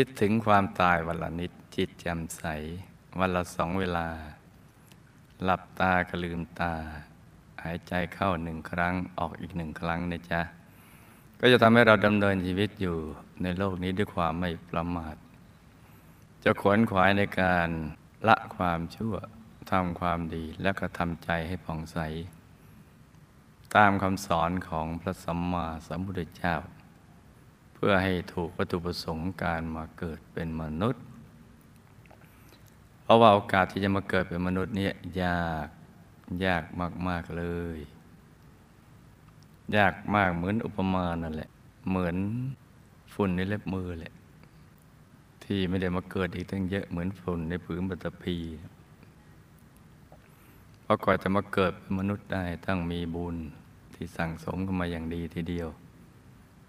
คิดถึงความตายวันละนิดจิตแจ่มใส วันละสองเวลา หลับตากระลืมตา หายใจเข้าหนึ่งครั้งออกอีกหนึ่งครั้งนะจ๊ะ ก็จะทำให้เราดำเนินชีวิตอยู่ในโลกนี้ด้วยความไม่ประมาท จะขวนขวายในการละความชั่วทำความดีและก็ทำใจให้ผ่องใส ตามคำสอนของพระสัมมาสัมพุทธเจ้า พื่อให้ถูกวัตถุประสงค์การมาเกิดเป็นมนุษย์ เพราะว่าโอกาสที่จะมาเกิดเป็นมนุษย์เนี่ยยากยากมาก ๆ เลย ยากมากเหมือนอุปมานั่นแหละ เหมือนฝุ่นในเล็บมือแหละ ที่ไม่ได้มาเกิดอีกตั้งเยอะเหมือนฝุ่นในผืนบัตพีเพราะก่อนจะมาเกิดเป็นมนุษย์ได้ต้องมีบุญที่สั่งสมกันมาอย่างดีทีเดียว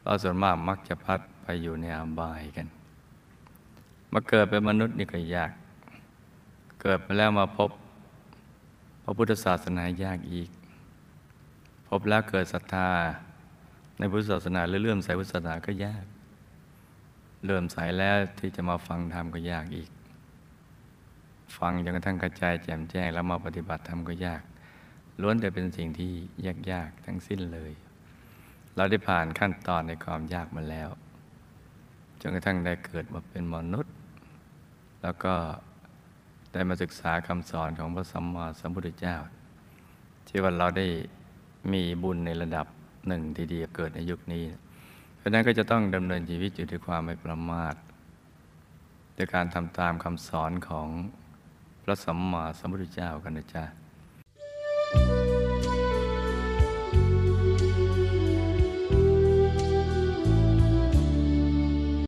เราส่วนมากมักจะพัดไปอยู่ในอาบายกัน มาเกิดเป็นมนุษย์นี่ก็ยาก เกิดมาแล้วมาพบ พระพุทธศาสนายากอีก พบแล้วเกิดศรัทธาในพุทธศาสนาหรือเลื่อมใสพุทธศาสนาก็ยาก เลื่อมใสแล้วที่จะมาฟังธรรมก็ยากอีก ฟังจนกระทั่งกระจายแจ่มแจ้งแล้วมาปฏิบัติธรรมก็ยาก ล้วนแต่เป็นสิ่งที่ยากๆทั้งสิ้นเลย เราได้ผ่านขั้นตอนในความยากมาแล้ว จนกระทั่งได้เกิดมาเป็นมนุษย์ แล้วก็ได้มาศึกษาคำสอนของพระสัมมาสัมพุทธเจ้าที่ว่าเราได้มีบุญในระดับหนึ่งทีเดียวเกิดในยุคนี้ เพราะนั้นก็จะต้องดำเนินชีวิตอยู่ด้วยความไม่ประมาทด้วยการทำตามคำสอนของพระสัมมาสัมพุทธเจ้ากันนะจ๊ะ